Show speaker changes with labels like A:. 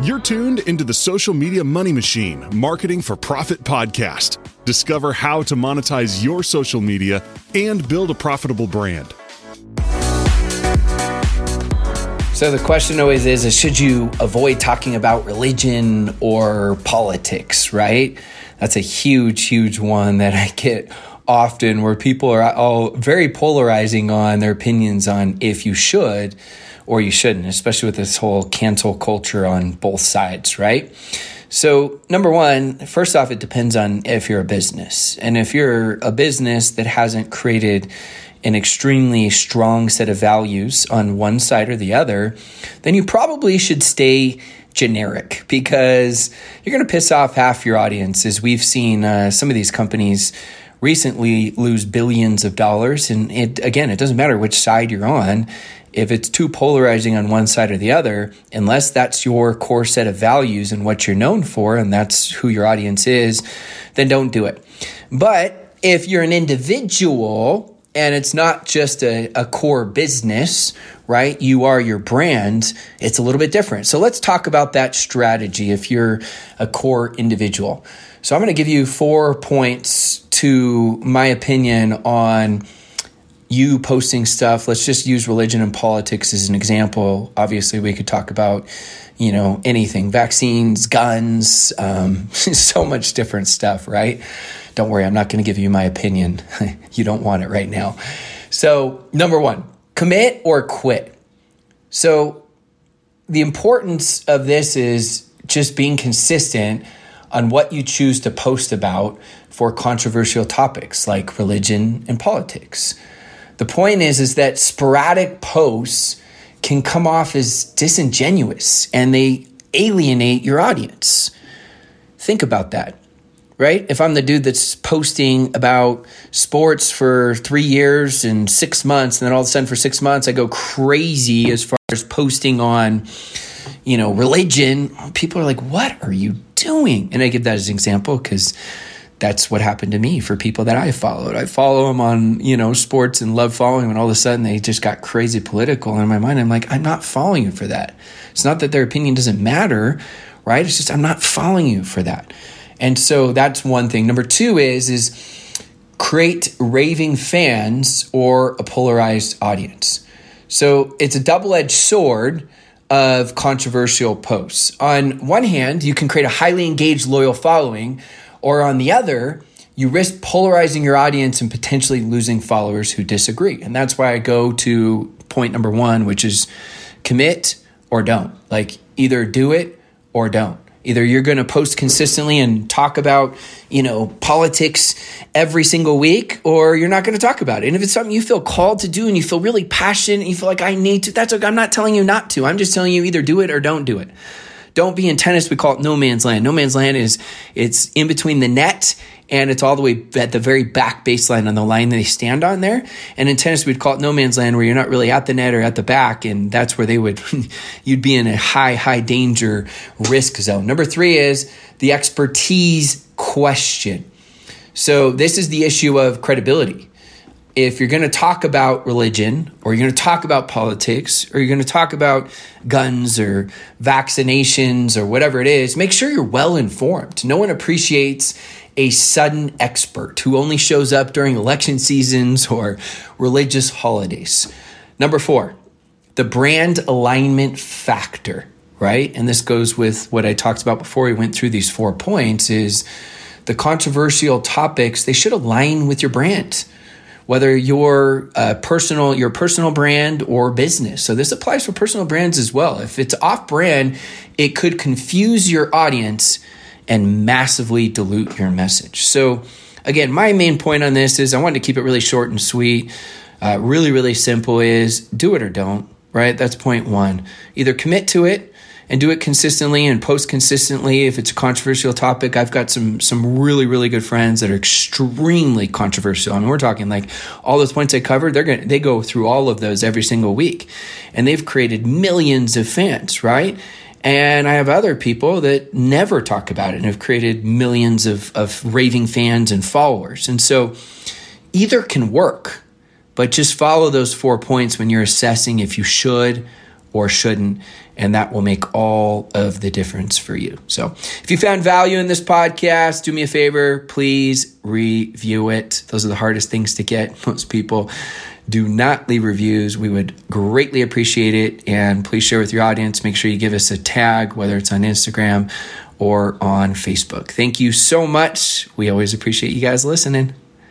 A: You're tuned into the Social Media Money Machine Marketing for Profit podcast. Discover how to monetize your social media and build a profitable brand.
B: So the question always is, is should you avoid talking about religion or politics, right? That's a huge, huge one that I get often where people are all very polarizing on their opinions on if you should or you shouldn't, especially with this whole cancel culture on both sides, right? So, number one, first off, it depends on if you're a business. And if you're a business that hasn't created an extremely strong set of values on one side or the other, then you probably should stay generic because you're going to piss off half your audience. As we've seen uh, some of these companies recently lose billions of dollars. And it, again, it doesn't matter which side you're on if it's too polarizing on one side or the other, unless that's your core set of values and what you're known for, and that's who your audience is, then don't do it. But if you're an individual and it's not just a, a core business, right? You are your brand, it's a little bit different. So let's talk about that strategy if you're a core individual. So I'm going to give you four points to my opinion on you posting stuff. Let's just use religion and politics as an example. Obviously, we could talk about, you know, anything vaccines, guns, um, so much different stuff, right? Don't worry, I'm not going to give you my opinion. you don't want it right now. So, number one, commit or quit. So, the importance of this is just being consistent on what you choose to post about for controversial topics like religion and politics. The point is is that sporadic posts can come off as disingenuous and they alienate your audience. Think about that. Right? If I'm the dude that's posting about sports for three years and six months, and then all of a sudden for six months I go crazy as far as posting on, you know, religion, people are like, what are you doing? And I give that as an example because that's what happened to me for people that I followed. I follow them on, you know, sports and love following them, and all of a sudden they just got crazy political. And in my mind, I'm like, I'm not following you for that. It's not that their opinion doesn't matter, right? It's just I'm not following you for that. And so that's one thing. Number two is is create raving fans or a polarized audience. So it's a double-edged sword of controversial posts. On one hand, you can create a highly engaged, loyal following or on the other, you risk polarizing your audience and potentially losing followers who disagree. And that's why I go to point number one, which is commit or don't. Like either do it or don't. Either you're going to post consistently and talk about, you know, politics every single week, or you're not going to talk about it. And if it's something you feel called to do and you feel really passionate and you feel like I need to, that's okay. I'm not telling you not to. I'm just telling you either do it or don't do it. Don't be in tennis. We call it no man's land. No man's land is it's in between the net and it's all the way at the very back baseline on the line that they stand on there. And in tennis, we'd call it no man's land where you're not really at the net or at the back. And that's where they would, you'd be in a high, high danger risk zone. Number three is the expertise question. So this is the issue of credibility if you're going to talk about religion or you're going to talk about politics or you're going to talk about guns or vaccinations or whatever it is, make sure you're well informed. No one appreciates a sudden expert who only shows up during election seasons or religious holidays. Number four, the brand alignment factor, right? And this goes with what I talked about before we went through these four points is the controversial topics, they should align with your brand whether you're a personal your personal brand or business. So this applies for personal brands as well. If it's off brand, it could confuse your audience and massively dilute your message. So again, my main point on this is I wanted to keep it really short and sweet. Uh, really, really simple is do it or don't, right? That's point one. Either commit to it and do it consistently and post consistently if it's a controversial topic. I've got some some really really good friends that are extremely controversial. I mean, we're talking like all those points I covered. They're going they go through all of those every single week, and they've created millions of fans, right? And I have other people that never talk about it and have created millions of, of raving fans and followers. And so either can work, but just follow those four points when you're assessing if you should or shouldn't. And that will make all of the difference for you. So if you found value in this podcast, do me a favor, please review it. Those are the hardest things to get. Most people do not leave reviews. We would greatly appreciate it. And please share with your audience. Make sure you give us a tag, whether it's on Instagram or on Facebook. Thank you so much. We always appreciate you guys listening.